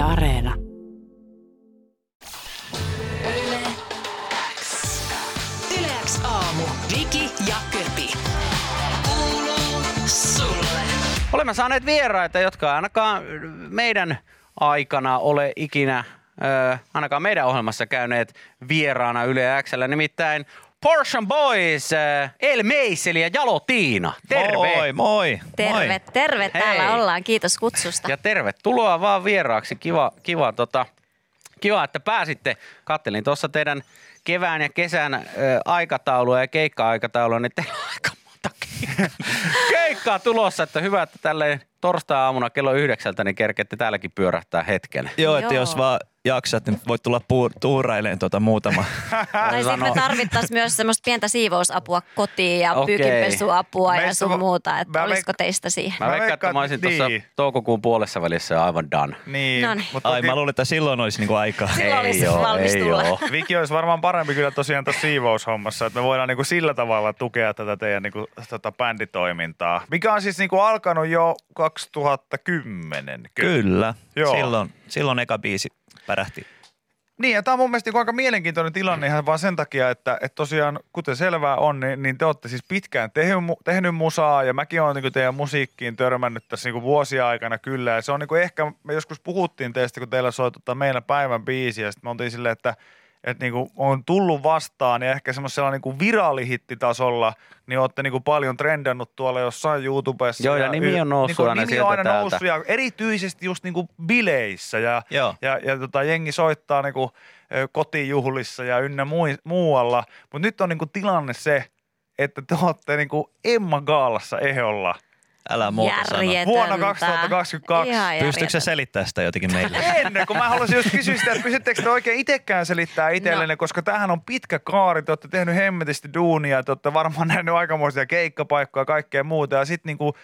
Yle Areena. Yleäks aamu. Viki ja Köpi. Kuuluu sulle. Olemme saaneet vieraita, jotka ainakaan meidän aikana ole ikinä, ainakaan meidän ohjelmassa käyneet vieraana Yle Xllä. Nimittäin Porsche Boys, ö, El Meiseli ja Jalo Tiina. Terve! Moi, moi. Terve, moi. terve. Täällä Hei. ollaan. Kiitos kutsusta. Ja tervetuloa vaan vieraaksi. Kiva, kiva, tota, kiva että pääsitte. Kattelin tuossa teidän kevään ja kesän ö, aikataulua ja keikka-aikataulua, niin teillä on aika monta keikkaa, keikkaa tulossa. Että hyvä, että tälleen torstai-aamuna kello yhdeksältä niin kerkette täälläkin pyörähtää hetken. Joo, että Joo. jos vaan jaksat, niin voit tulla puu- tuuraileen tuota muutama. Tai sitten me tarvittaisiin myös semmoista pientä siivousapua kotiin ja Okei. pyykinpesuapua ja sun va- muuta. Että mä olisiko veik- teistä siihen? Mä veikkaan, että mä olisin tuossa niin. toukokuun puolessa välissä aivan done. Niin, Noniin. mutta Ai, mä luulin, että silloin olisi niinku aikaa. Silloin olisi valmis tulla. oo. Viki olisi varmaan parempi kyllä tosiaan tuossa siivoushommassa, että me voidaan niinku sillä tavalla tukea tätä teidän niinku, tota bänditoimintaa, mikä on siis niinku alkanut jo 2010. Kyllä. Joo. Silloin, silloin eka biisi pärähti. Niin, ja tämä on mun mielestä niinku aika mielenkiintoinen tilanne ihan vaan sen takia, että, että tosiaan, kuten selvää on, niin, niin te olette siis pitkään tehnyt, tehnyt musaa, ja mäkin olen niinku teidän musiikkiin törmännyt tässä niinku vuosia aikana kyllä, ja se on niinku ehkä, me joskus puhuttiin teistä, kun teillä soi tota meillä päivän biisi, ja sitten me oltiin silleen, että että niinku on tullut vastaan ja ehkä semmoisella niinku viraalihittitasolla, niin olette niinku paljon trendannut tuolla jossain YouTubessa. Joo, ja nimi on noussut niinku, aina nimi on aina täältä. noussut ja erityisesti just niinku bileissä ja, Joo. ja, ja tota, jengi soittaa niinku, kotijuhlissa ja ynnä mui, muualla. Mutta nyt on niinku tilanne se, että te olette niinku Emma Gaalassa eholla. Älä muuta sano. Järjetöntä. Vuonna 2022. Ihan Pystyykö se selittää sitä jotenkin meille? Ennen, kun mä haluaisin just kysyä sitä, että pystyttekö te oikein itsekään selittää itsellenne, no. koska tämähän on pitkä kaari, te olette tehnyt hemmetisti duunia, te olette varmaan nähnyt aikamoisia keikkapaikkoja ja kaikkea muuta, ja sitten niinku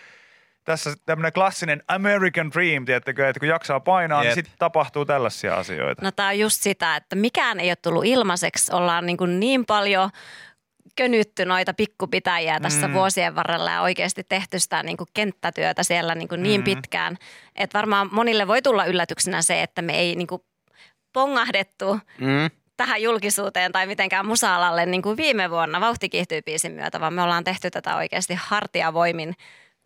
tässä tämmöinen klassinen American Dream, tiedättekö, että kun jaksaa painaa, niin Jep. sitten tapahtuu tällaisia asioita. No tämä on just sitä, että mikään ei ole tullut ilmaiseksi. Ollaan niin, kuin niin paljon könytty noita pikkupitäjiä tässä Mm. vuosien varrella ja oikeasti tehty sitä niin kuin kenttätyötä siellä niin, kuin niin Mm. pitkään. Että varmaan monille voi tulla yllätyksenä se, että me ei niin kuin pongahdettu Mm. tähän julkisuuteen tai mitenkään musa-alalle niin kuin viime vuonna vauhti kiihtyy biisin myötä, vaan me ollaan tehty tätä oikeasti hartiavoimin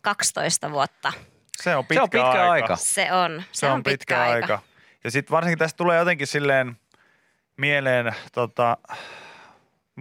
12 vuotta. Se on pitkä, Se on pitkä aika. aika. Se on, se, on pitkä, aika. Ja sitten varsinkin tästä tulee jotenkin silleen mieleen, tota,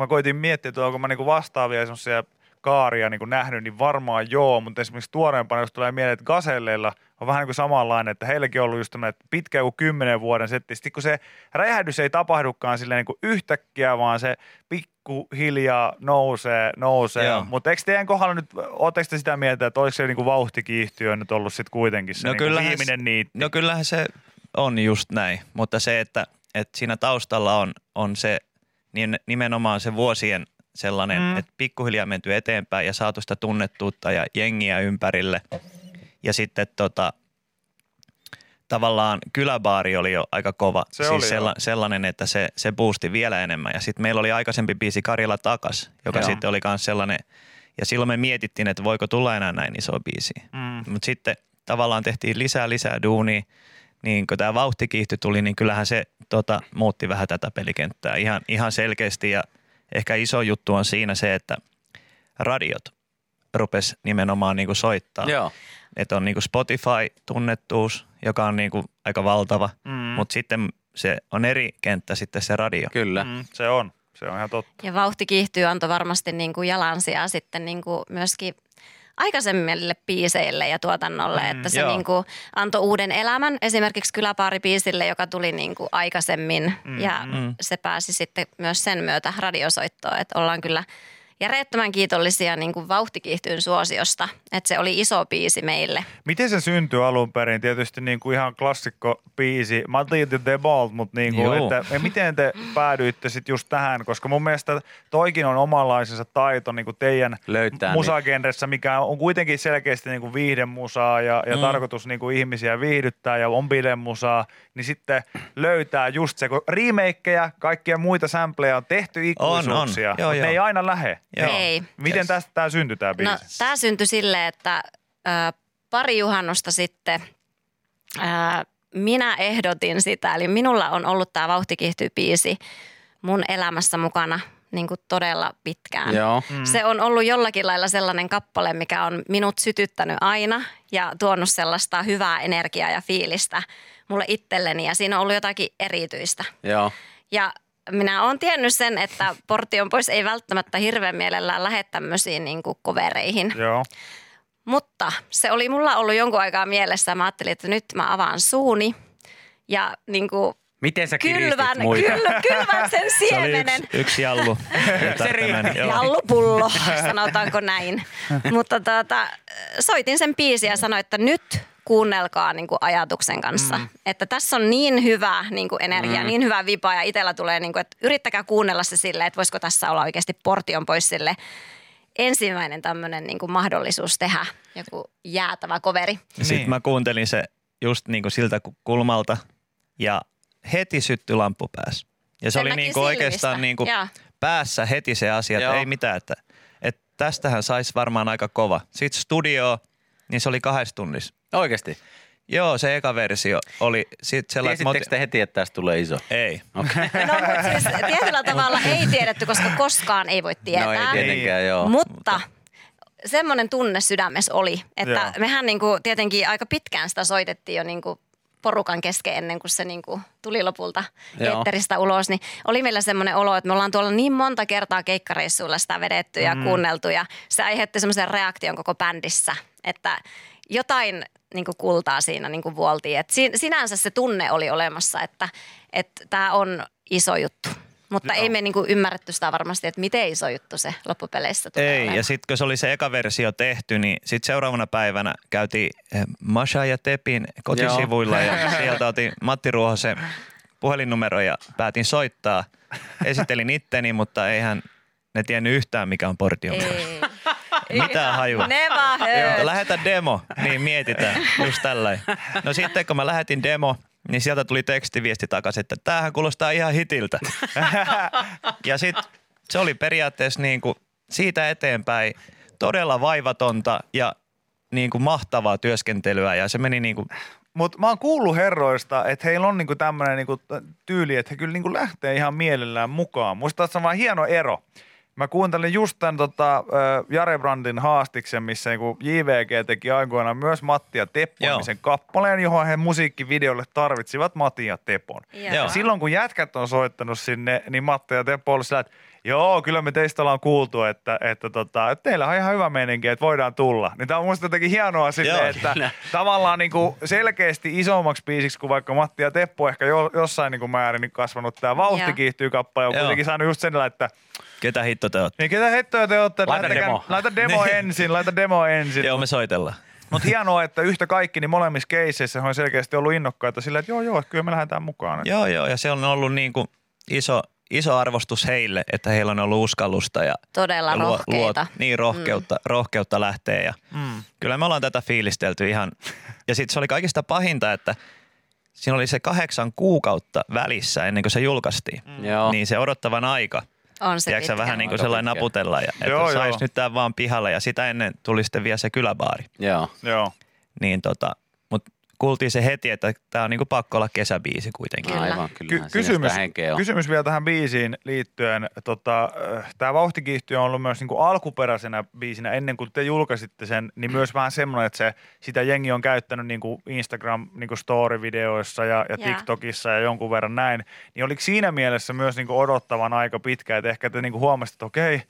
mä koitin miettiä, että onko mä niinku vastaavia semmoisia kaaria niinku nähnyt, niin varmaan joo, mutta esimerkiksi tuoreempana, jos tulee mieleen, että Gaselleilla on vähän niin kuin samanlainen, että heilläkin on ollut just tämmöinen pitkä joku kymmenen vuoden setti. Sitten kun se räjähdys ei tapahdukaan silleen niin kuin yhtäkkiä, vaan se pikkuhiljaa nousee, nousee. Joo. Mutta eikö teidän kohdalla nyt, ootteko te sitä mieltä, että oliko se niin kuin vauhtikiihtyö nyt ollut sitten kuitenkin se No niin kuin kyllähän viimeinen niitti? No kyllähän se on just näin, mutta se, että, että siinä taustalla on, on se niin nimenomaan se vuosien sellainen, Mm. että pikkuhiljaa menty eteenpäin ja saatu sitä tunnettuutta ja jengiä ympärille. Ja sitten tota, tavallaan kyläbaari oli jo aika kova. Se siis oli sella, sellainen, että se, se boosti vielä enemmän. Ja sitten meillä oli aikaisempi biisi Karjala takas, joka Joo. sitten oli myös sellainen. Ja silloin me mietittiin, että voiko tulla enää näin iso biisi. Mm. Mutta sitten tavallaan tehtiin lisää lisää duunia. Niin kun tämä vauhtikiihty tuli, niin kyllähän se tota, muutti vähän tätä pelikenttää ihan, ihan selkeästi. Ja ehkä iso juttu on siinä se, että radiot rupes nimenomaan niinku soittaa. Joo. Että on niinku Spotify-tunnettuus, joka on niinku aika valtava, Mm. mutta sitten se on eri kenttä sitten se radio. Kyllä. Mm, se on, se on ihan totta. Ja vauhti kiihtyy antoi varmasti niin kuin jalansijaa sitten niin kuin myöskin aikaisemmille biiseille ja tuotannolle, Mm, että se joo. niin kuin antoi uuden elämän esimerkiksi Kyläpaari-biisille, joka tuli niin kuin aikaisemmin Mm, ja mm. se pääsi sitten myös sen myötä radiosoittoon, että ollaan kyllä järjettömän kiitollisia niin kuin vauhtikiihtyyn suosiosta, että se oli iso biisi meille. Miten se syntyi alun perin? Tietysti niin kuin ihan klassikko biisi. Mä otin The Ball, mutta niin kuin, että miten te päädyitte sitten just tähän? Koska mun mielestä toikin on omanlaisensa taito niin kuin teidän Löytää musagenressä, mikä on kuitenkin selkeästi niin kuin viihdemusaa ja, ja Mm. tarkoitus niin kuin ihmisiä viihdyttää ja on bilemusaa, niin sitten löytää just se, kun remakeja, kaikkia muita sampleja on tehty ikuisuuksia, on. Joo, mutta ne joo. ei aina lähe. Joo. Ei. Miten Yes. tästä tämä syntyi tämä biisi? No tämä syntyi silleen, että ö, pari juhannusta sitten ö, minä ehdotin sitä. Eli minulla on ollut tämä Vauhti kiihtyy biisi mun elämässä mukana niin kuin todella pitkään. Joo. Mm. Se on ollut jollakin lailla sellainen kappale, mikä on minut sytyttänyt aina ja tuonut sellaista hyvää energiaa ja fiilistä mulle itselleni ja siinä on ollut jotakin erityistä. Joo. Ja minä olen tiennyt sen, että Portion pois ei välttämättä hirveän mielellään lähde tämmöisiin niin kovereihin. Joo. Mutta se oli mulla ollut jonkun aikaa mielessä. Mä ajattelin, että nyt mä avaan suuni ja niin kuin Miten sä kylvän, muita? kyl, kylvän sen Se oli siemenen. yksi, yksi jallu. Se. Jallupullo, sanotaanko näin. Mutta tuota, soitin sen biisin ja sanoin, että nyt kuunnelkaa niin kuin ajatuksen kanssa. Mm. Että tässä on niin hyvä niin kuin energia, mm. niin hyvä vipa ja itsellä tulee, niin kuin, että yrittäkää kuunnella se silleen, että voisiko tässä olla oikeasti portion pois sille ensimmäinen tämmöinen niin kuin mahdollisuus tehdä joku jäätävä koveri. Ja sitten Niin. mä kuuntelin se just niin kuin siltä ku- kulmalta ja heti syttyi lamppu päässä. Ja se Sen oli niin kuin oikeastaan niin kuin Joo. päässä heti se asia, että Joo. ei mitään, että, että tästähän saisi varmaan aika kova. Sitten studio, niin se oli kahdessa tunnissa. Oikeasti. Joo, se eka versio oli sitten sellainen... Tiesittekö te heti, että tästä tulee iso? Ei. Okay. No mutta siis tietyllä tavalla ei tiedetty, koska koskaan ei voi tietää. No ei tietenkään, joo. Mutta semmoinen tunne sydämessä oli, että Joo. mehän niinku tietenkin aika pitkään sitä soitettiin jo niinku porukan kesken ennen kuin se niinku tuli lopulta Joo. eetteristä ulos, niin oli meillä semmoinen olo, että me ollaan tuolla niin monta kertaa keikkareissuilla sitä vedetty ja mm. kuunneltu ja se aiheutti semmoisen reaktion koko bändissä, että jotain niin kuin kultaa siinä niin kuin vuoltiin. Et si- sinänsä se tunne oli olemassa, että tämä on iso juttu. Mutta Joo. ei me niin kuin ymmärretty sitä varmasti, että miten iso juttu se loppupeleissä tulee Ei, olemaan. ja sitten kun se oli se eka versio tehty, niin sitten seuraavana päivänä käytiin eh, Masha ja Tepin kotisivuilla ja sieltä otin Matti Ruohosen puhelinnumero ja päätin soittaa. Esittelin itteni, mutta eihän ne tiennyt yhtään, mikä on portion. Ei. Mitään hajua. Never Joo, heard. lähetä demo, niin mietitään just tällainen. No sitten kun mä lähetin demo, niin sieltä tuli tekstiviesti takaisin, että tämähän kuulostaa ihan hitiltä. ja sitten se oli periaatteessa niin kuin siitä eteenpäin todella vaivatonta ja niin kuin mahtavaa työskentelyä ja se meni niin kuin, Mutta mä oon kuullut herroista, että heillä on niinku tämmöinen niinku tyyli, että he kyllä niinku lähtee ihan mielellään mukaan. Musta tässä on vaan hieno ero. Mä kuuntelin just tämän tota, Jare Brandin haastiksen, missä niinku JVG teki aikoinaan myös Matti ja Teppo Joo. nimisen kappaleen, johon he musiikkivideolle tarvitsivat Matti ja Tepon. Joo. Ja silloin kun jätkät on soittanut sinne, niin Matti ja Teppo ollut sillä, että joo, kyllä me teistä ollaan kuultu, että, että, tota, että teillä on ihan hyvä meininki, että voidaan tulla. Niin tämä on musta jotenkin hienoa silleen, Joo, että kyllä. tavallaan niin kuin selkeästi isommaksi biisiksi kuin vaikka Matti ja Teppo ehkä jo, jossain niin kuin määrin niin kasvanut. Tämä Vauhti Joo. kiihtyy kappale on Joo. kuitenkin saanut just sen, että ketä hitto te ootte? niin ketä hettoja te olette, Laita lähettäkää- demo. laita demo Niin. ensin, laita demo ensin. Joo, me soitellaan. Mutta hienoa, että yhtä kaikki, niin molemmissa keisseissä on selkeästi ollut innokkaita sillä, että joo joo, kyllä me lähdetään mukaan. Joo, joo, ja se on ollut niin kuin iso, iso arvostus heille, että heillä on ollut uskallusta ja Todella ja rohkeita. niin, rohkeutta, mm. rohkeutta lähteä. Ja Mm. Kyllä me ollaan tätä fiilistelty ihan. Ja sitten se oli kaikista pahinta, että siinä oli se kahdeksan kuukautta välissä ennen kuin se julkaistiin. Mm. Joo. Niin se odottavan aika. On se Tiedätkö, vähän niin kuin sellainen naputella. Ja, että Joo, sais joo. nyt tää vaan pihalle. Ja sitä ennen tuli sitten vielä se kyläbaari. Joo. Joo. Niin tota, mutta kuultiin se heti, että tämä on niinku pakko olla kesäbiisi kuitenkin. Kyllä. Aivan, Ky- kysymys, kysymys, sitä henkeä on. kysymys vielä tähän biisiin liittyen. Tota, Tämä Vauhtikiihtyy on ollut myös niinku alkuperäisenä biisinä ennen kuin te julkaisitte sen, niin myös vähän semmoinen, että se, sitä jengi on käyttänyt niinku Instagram niinku story-videoissa ja, ja. TikTokissa ja jonkun verran näin. Niin oliko siinä mielessä myös niinku odottavan aika pitkä, että ehkä te niinku huomasitte, että okei, että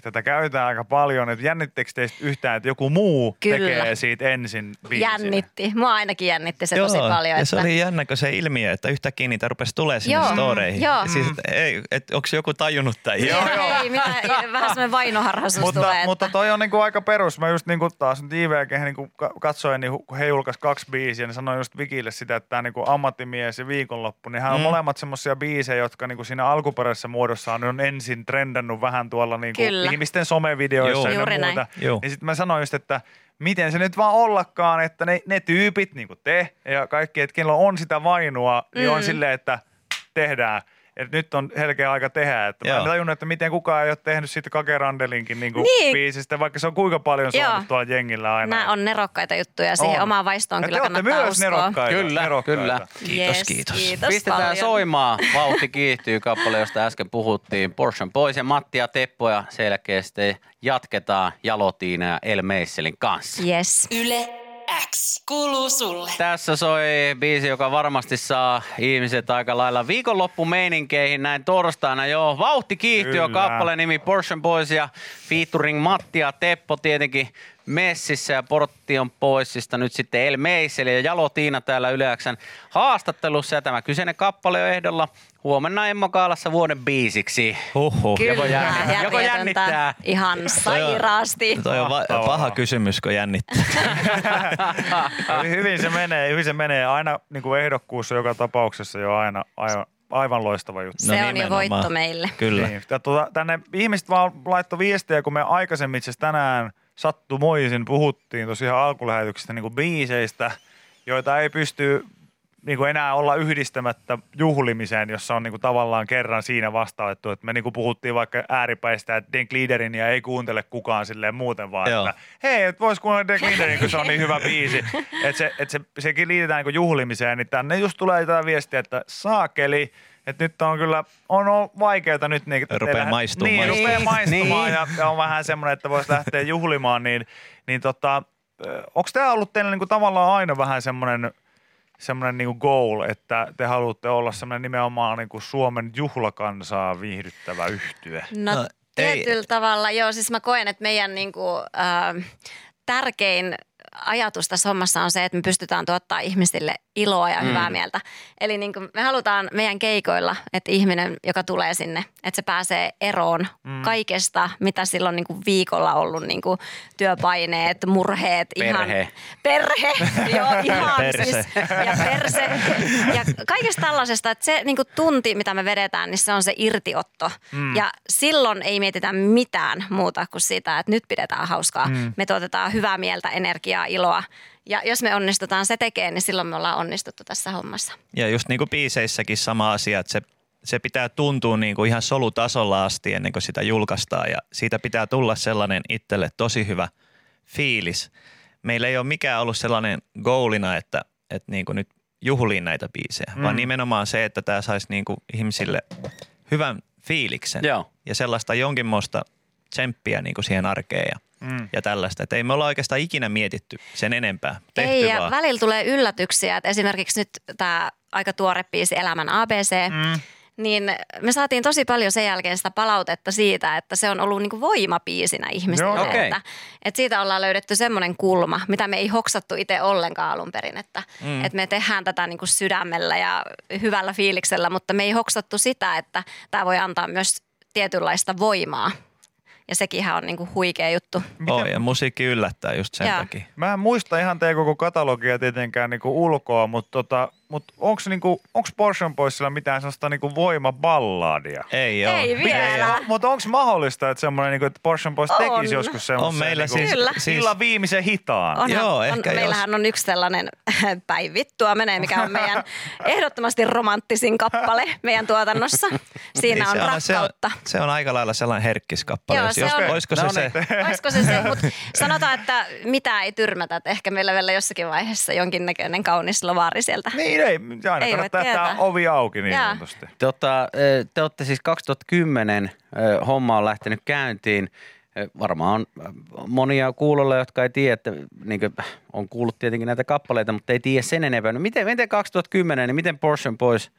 tätä käytetään aika paljon. Että jännittekö teistä yhtään, että joku muu Kyllä. tekee siitä ensin biisin? Jännitti. Mua ainakin jännitti se tosi paljon. ja että... se oli jännä, kun se ilmiö, että yhtäkkiä niitä rupesi tulemaan sinne Joo, storeihin. joo. Siis, että ei, että onko joku tajunnut tämän? Joo, joo. Ei, mitä, vähän semmoinen vainoharhaisuus mutta, tulee. mutta että... toi on niinku aika perus. Mä just niinku taas nyt IVG niinku ka- katsoin, niin kun he julkaisi kaksi biisiä, niin sanoin just Vikille sitä, että tämä niinku ammattimies ja viikonloppu, niin hän on Mm. molemmat semmoisia biisejä, jotka niinku siinä alkuperäisessä muodossaan on ensin trendannut vähän tuolla niinku Kyllä. Ihmisten somevideoissa Joo. ja Juuri näin. muuta. Joo. Niin sitten mä sanoin just, että miten se nyt vaan ollakaan, että ne, ne tyypit, niin kuin te ja kaikki, että kenellä on sitä vainua, niin on Mm. silleen, että tehdään. Että nyt on helkeä aika tehdä. Että mä en tajunnut, että miten kukaan ei ole tehnyt siitä Kake Randelinkin niin Niin. biisistä, vaikka se on kuinka paljon Joo. soinut tuolla jengillä aina. Nämä on nerokkaita juttuja. Siihen On. omaan vaistoon ja kyllä kannattaa myös uskoa. nerokkaita. Kyllä, nerokkaita. kyllä. Kiitos, Yes, kiitos. kiitos Pistetään paljon. soimaan. Vauhti kiihtyy kappale, josta äsken puhuttiin. Porschen pois ja Matti ja Teppo ja sitten jatketaan Jalotiina ja El Meisselin kanssa. Yes. Yle X kuuluu sulle. Tässä soi biisi, joka varmasti saa ihmiset aika lailla viikonloppumeininkeihin näin torstaina jo. Vauhti kiihtyy on Kyllä. kappale nimi Porsche Boys ja featuring Matti ja Teppo tietenkin messissä ja Portti on poissista nyt sitten El Meiseli ja Jalo Tiina täällä Yleäksän haastattelussa ja tämä kyseinen kappale on ehdolla huomenna Emma Kaalassa vuoden biisiksi. Huhhuh. Kyllä, Joko jännittää- joko jännittää? Ihan sairaasti. Toi on va- Mahtavaa. paha kysymys, kun jännittää. hyvin se menee, hyvin se menee. Aina niin kuin ehdokkuus on joka tapauksessa jo aina aivan, aivan loistava juttu. Se on jo voitto meille. Kyllä. Niin. Ja tuota, tänne ihmiset vaan laittoi viestejä, kun me aikaisemmin itse tänään sattumoisin puhuttiin tosiaan alkulähetyksestä niin kuin biiseistä, joita ei pysty niin kuin enää olla yhdistämättä juhlimiseen, jossa on niin kuin tavallaan kerran siinä vastautettu, että me niin kuin puhuttiin vaikka ääripäistä, että Den Gliederin ja ei kuuntele kukaan silleen muuten vaan, Joo. että hei, et vois kuunnella Den Gliederin, kun se on niin hyvä biisi. Että se, että se, sekin liitetään niin kuin juhlimiseen, niin tänne just tulee tätä viestiä, että saakeli, että nyt on kyllä, on, on vaikeaa nyt. Niin, että Rupeaa tehdä- maistumaan. Niin, rupeaa Niin. maistumaan Niin. ja, ja on vähän semmoinen, että voisi lähteä juhlimaan, niin, niin tota, onko tämä ollut teillä niinku tavallaan aina vähän semmoinen semmoinen niinku goal, että te haluatte olla semmoinen nimenomaan niinku Suomen juhlakansaa viihdyttävä yhtye? No, No, ei. tietyllä tavalla, joo. Siis mä koen, että meidän niinku, äh, tärkein ajatus tässä hommassa on se, että me pystytään tuottaa ihmisille iloa ja hyvää mieltä. Eli niin kuin me halutaan meidän keikoilla, että ihminen, joka tulee sinne, että se pääsee eroon mm. kaikesta, mitä silloin niin kuin viikolla ollut niin kuin työpaineet, murheet. Perhe. Ihan, perhe, joo ihan Perse. siis. Ja perse. Ja kaikesta tällaisesta, että se niin kuin tunti, mitä me vedetään, niin se on se irtiotto. Mm. Ja silloin ei mietitä mitään muuta kuin sitä, että nyt pidetään hauskaa. Mm. Me tuotetaan hyvää mieltä, energiaa, iloa. Ja jos me onnistutaan se tekemään, niin silloin me ollaan onnistuttu tässä hommassa. Ja just niin kuin biiseissäkin sama asia, että se, se pitää tuntua niin kuin ihan solutasolla asti ennen kuin sitä julkaistaan ja siitä pitää tulla sellainen itselle tosi hyvä fiilis. Meillä ei ole mikään ollut sellainen goalina, että, että niin kuin nyt juhliin näitä biisejä, mm. vaan nimenomaan se, että tämä saisi niin kuin ihmisille hyvän fiiliksen Joo. ja sellaista jonkinmoista tsemppiä niin kuin siihen arkeen ja, Mm. ja tällaista. Että ei me olla oikeastaan ikinä mietitty sen enempää. Tehty Ei, ja vaan. välillä tulee yllätyksiä. Että esimerkiksi nyt tämä aika tuore biisi Elämän ABC, mm. niin me saatiin tosi paljon sen jälkeen sitä palautetta siitä, että se on ollut niinku voimapiisinä ihmisille. Joo. Okei. Että, että siitä ollaan löydetty semmoinen kulma, mitä me ei hoksattu itse ollenkaan alun perin. Että, mm. että me tehdään tätä niinku sydämellä ja hyvällä fiiliksellä, mutta me ei hoksattu sitä, että tämä voi antaa myös tietynlaista voimaa. Ja sekinhän on niinku huikea juttu. Oh, ja musiikki yllättää just sen Joo. takia. Mä en muista ihan teidän koko katalogia tietenkään niinku ulkoa, mutta tota, mut onko niinku, onks Portion Boysilla mitään sellaista niinku voimaballadia? Ei ole. Ei vielä. Mutta onko mahdollista, että semmoinen, niinku, että Portion Boys On. tekisi joskus semmoisen On meillä niinku, siis- Kyllä. siis- illan viimeisen hitaan? Onhan, Joo, on, ehkä jos- meillähän on yksi sellainen päin vittua menee, mikä on meidän ehdottomasti romanttisin kappale meidän tuotannossa. Siinä on Niin se rakkautta. Se on, se on aika lailla sellainen herkkiskappale. Joo, Jos- se jos, on- Olisiko No se se? niin. Olisiko se se, mutta sanotaan, että mitä ei tyrmätä. Että ehkä meillä vielä jossakin vaiheessa jonkinnäköinen kaunis lovaari sieltä. Niin, ei, aina Ei kannattaa jättää ovi auki niin sanotusti. Tota, te olette siis 2010 ö, homma on lähtenyt käyntiin. Varmaan on monia kuulolla, jotka ei tiedä, että niin kuin, on kuullut tietenkin näitä kappaleita, mutta ei tiedä sen enempää. No miten, miten 2010, niin miten Portion Boys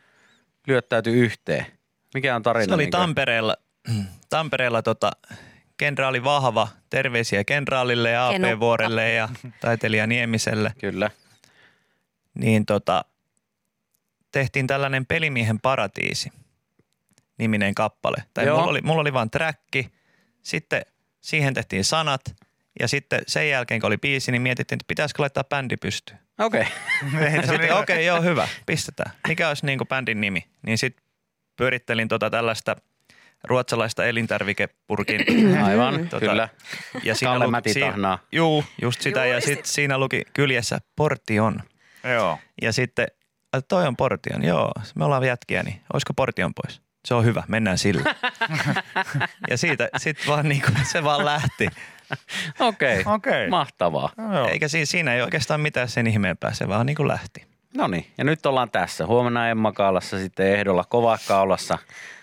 lyöttäytyi yhteen? Mikä on tarina? Se oli niin Tampereella, Tampereella tota, kenraali Vahva. Terveisiä kenraalille ja Kenukka. AP-vuorelle ja taiteilija Niemiselle. Kyllä. Niin tota, tehtiin tällainen Pelimiehen paratiisi niminen kappale. Tai Joo. mulla oli, mulla oli vaan träkki, sitten siihen tehtiin sanat ja sitten sen jälkeen kun oli biisi, niin mietittiin, että pitäisikö laittaa bändi pystyyn. Okei. Se sitten oli- okei, okay, joo hyvä, pistetään. Mikä olisi niin kuin bändin nimi? Niin sitten pyörittelin tota tällaista ruotsalaista elintarvikepurkin. Aivan, Tota, kyllä. Ja Kalle luki- Mätitahnaa. Juu, just sitä. Ja sitten siinä luki kyljessä Portion. Joo. Ja sitten, että toi on Portion, joo. Me ollaan jätkiä, niin olisiko Portion pois? se on hyvä, mennään sillä. ja siitä sit vaan niin kuin, se vaan lähti. Okei, Okei. mahtavaa. No, joo. Eikä siinä, siinä ei oikeastaan mitään sen ihmeempää, se vaan niin kuin lähti. No niin, ja nyt ollaan tässä. Huomenna Emma Kaalassa sitten ehdolla kovakaulassa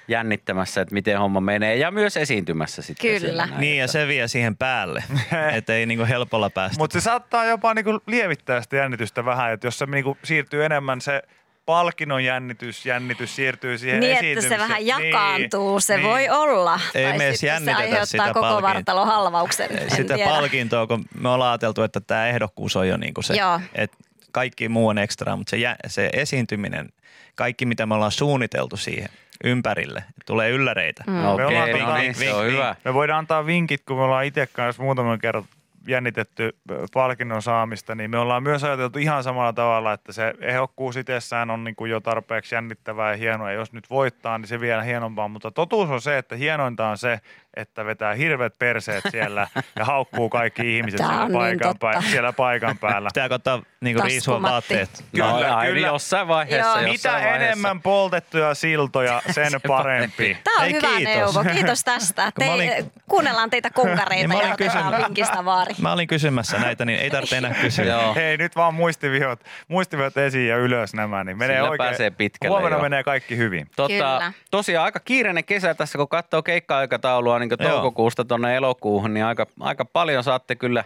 jännittämässä, että miten homma menee ja myös esiintymässä sitten. Kyllä. Niin ja se vie siihen päälle, että ei niin kuin helpolla päästä. Mutta se saattaa jopa niinku lievittää sitä jännitystä vähän, että jos se niinku siirtyy enemmän se palkinnon jännitys, jännitys siirtyy siihen Niin, että se vähän Niin, jakaantuu, se niin. voi olla. Ei tai me edes se aiheuttaa sitä koko palkintoa. vartalon halvauksen. En sitä tiedä. palkintoa, kun me ollaan ajateltu, että tämä ehdokkuus on jo niin kuin se, Joo. että kaikki muu on ekstra, mutta se, jä, se esiintyminen, kaikki mitä me ollaan suunniteltu siihen ympärille, tulee ylläreitä. Mm. Me ollaan Okei, no niin, se on Vink, hyvä. Me voidaan antaa vinkit, kun me ollaan itse kanssa muutaman kerran jännitetty palkinnon saamista, niin me ollaan myös ajateltu ihan samalla tavalla, että se ehdokkuus itsessään on niin kuin jo tarpeeksi jännittävää ja hienoa. Ja jos nyt voittaa, niin se vielä hienompaa. Mutta totuus on se, että hienointa on se, että vetää hirvet perseet siellä ja haukkuu kaikki ihmiset siellä on niin paikan, pää, siellä paikan päällä. Pitääkö ottaa niin kuin riisua vaatteet? No, Kyllä, aina kyllä. jossain vaiheessa. Joo. Jossain Mitä vaiheessa. enemmän poltettuja siltoja, sen parempi. Tämä on Hei, hyvä kiitos. neuvo. Kiitos tästä. Te, olin- Kuunnellaan teitä konkareita Niin mä ja otetaan vinkistä vaari. Mä olin kysymässä näitä, niin ei tarvitse enää kysyä. Joo. Hei, nyt vaan muistivihot, muistivihot esiin ja ylös nämä, niin menee Sillä oikein. pääsee pitkälle, Huomenna joo. menee kaikki hyvin. Tota, Kyllä. tosiaan aika kiireinen kesä tässä, kun katsoo keikka-aikataulua niin Joo. toukokuusta tuonne elokuuhun, niin aika, aika paljon saatte kyllä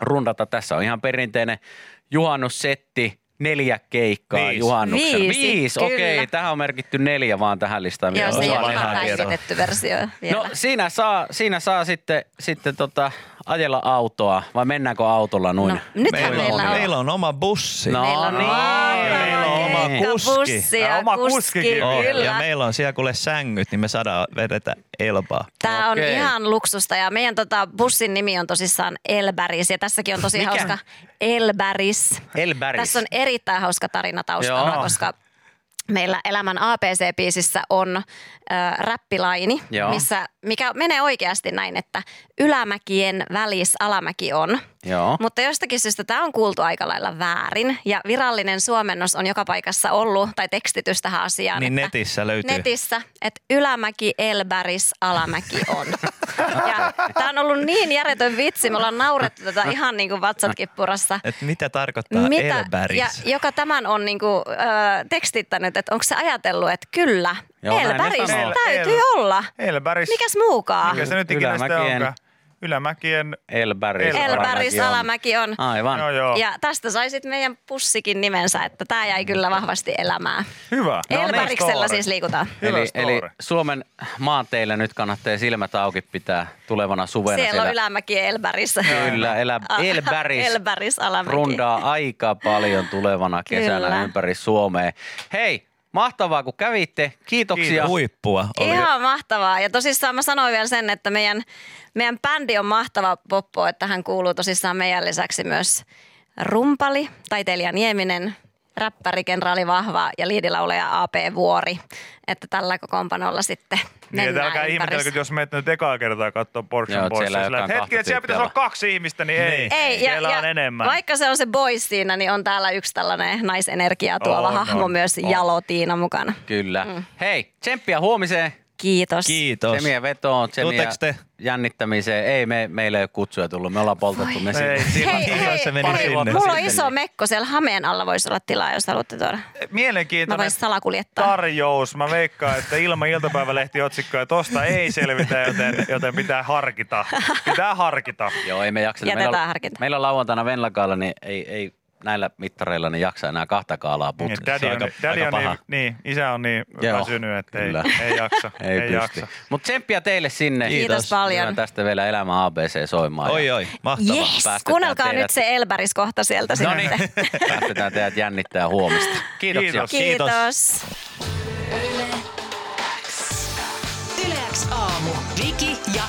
rundata. Tässä on ihan perinteinen juhannussetti, neljä keikkaa Viisi. juhannuksena. Viisi, Viisi kyllä. okei. Tähän on merkitty neljä vaan tähän listaan. Joo, se vanhaa ihan versio vielä. No siinä saa, siinä saa sitten, sitten tota, ajella autoa, vai mennäänkö autolla noin? No, nythän Meillä, meillä on, on. meillä on oma bussi. No Meillä on niin. oma Meillä on oma kuski. bussi Ja ja oma kuski, kuskikin Oh, kyllä. ja meillä on siellä kuule sängyt, niin me saadaan vedetä elbaa. Tämä on Okei. ihan luksusta ja meidän tota, bussin nimi on tosissaan Elbäris ja tässäkin on tosi Mikä? hauska Elbäris. Elbäris. Tässä on erittäin hauska tarina taustalla, Joo. koska meillä Elämän ABC-biisissä on äh, räppilaini, Joo. missä, mikä menee oikeasti näin, että ylämäkien välis alamäki on. Joo. Mutta jostakin syystä tämä on kuultu aika lailla väärin ja virallinen suomennos on joka paikassa ollut tai tekstitys tähän asiaan. Niin että netissä löytyy. Netissä, että ylämäki, Elbäris, alamäki on. Ja tämä on ollut niin järjetön vitsi, me ollaan naurettu tätä ihan niin kuin vatsat kippurassa. Et mitä tarkoittaa Elbäris? ja joka tämän on niinku, ö, tekstittänyt, että onko se ajatellut, että kyllä, Joo, Elbäris täytyy El- olla. Elbäris. Mikäs muukaan? Mikä se nyt ikinä sitten Ylämäkien- onkaan? Ylämäkien. Elbäris. Elbäris, on. alamäki on. Aivan. Joo, joo. Ja tästä sai sitten meidän pussikin nimensä, että tämä jäi kyllä vahvasti elämään. Hyvä. No, Elbäriksellä story. siis liikutaan. Hyvä Eli, story. eli Suomen maanteille nyt kannattaa silmät auki pitää tulevana suvena Siellä on ylämäki Elbäris. Kyllä, elä, Elbäris Elbäris, alamäki. rundaa aika paljon tulevana kesänä Kyllä. ympäri Suomea. Hei, mahtavaa kun kävitte. Kiitoksia. Kiitos. Huippua oli. Ihan mahtavaa. Ja tosissaan mä sanoin vielä sen, että meidän, meidän bändi on mahtava poppo, että hän kuuluu tosissaan meidän lisäksi myös rumpali, taiteilija Nieminen, räppäri Kenraali Vahva ja liidilauleja AP Vuori. Että tällä kokoonpanolla sitten Niin, että mennään älkää ihmetellä, että jos menet nyt ekaa kertaa katsoa Joo, Portion sillä että olekaan hetki, että siellä pitäisi olla kaksi ihmistä, niin ei. Niin. Ei, ja, siellä ja on enemmän. vaikka se on se boys siinä, niin on täällä yksi tällainen naisenergiaa tuova On, hahmo on, myös on. Jalo Tiina mukana. Kyllä. Mm. Hei, tsemppiä huomiseen. Kiitos. Kiitos. Semien vetoon, semien te? jännittämiseen. Ei, me, meille ei ole kutsuja tullut. Me ollaan poltettu ne sinne. Ei, Hei, Hei, hei, se meni hei, sinne. mulla on iso mekko siellä Hameen alla voisi olla tilaa, jos haluatte tuoda. Mä Mielenkiintoinen voisin salakuljettaa. tarjous. Mä veikkaan, että ilman iltapäivälehtiotsikkoja tosta ei selvitä, joten, joten pitää harkita. Pitää harkita. Joo, ei me jaksa. Meillä, on, harkinta. meillä on lauantaina Venlakaalla, niin ei, ei näillä mittareilla niin jaksa enää kahta kaalaa Niin, putkessa. daddy on, aika- daddy aika on niin, paha. niin, isä on niin Joo, väsynyt, että ei, ei jaksa. Ei, ei jaksa. Mutta tsemppiä teille sinne. Kiitos paljon. Lyön tästä vielä elämä ABC soimaan. Oi oi, mahtavaa. Yes, kuunnelkaa teidät. nyt se Elbäris kohta sieltä No niin, sitten. päästetään teidät jännittää huomista. Kiitoksia. Kiitos. Kiitos. Yle X aamu. Viki ja.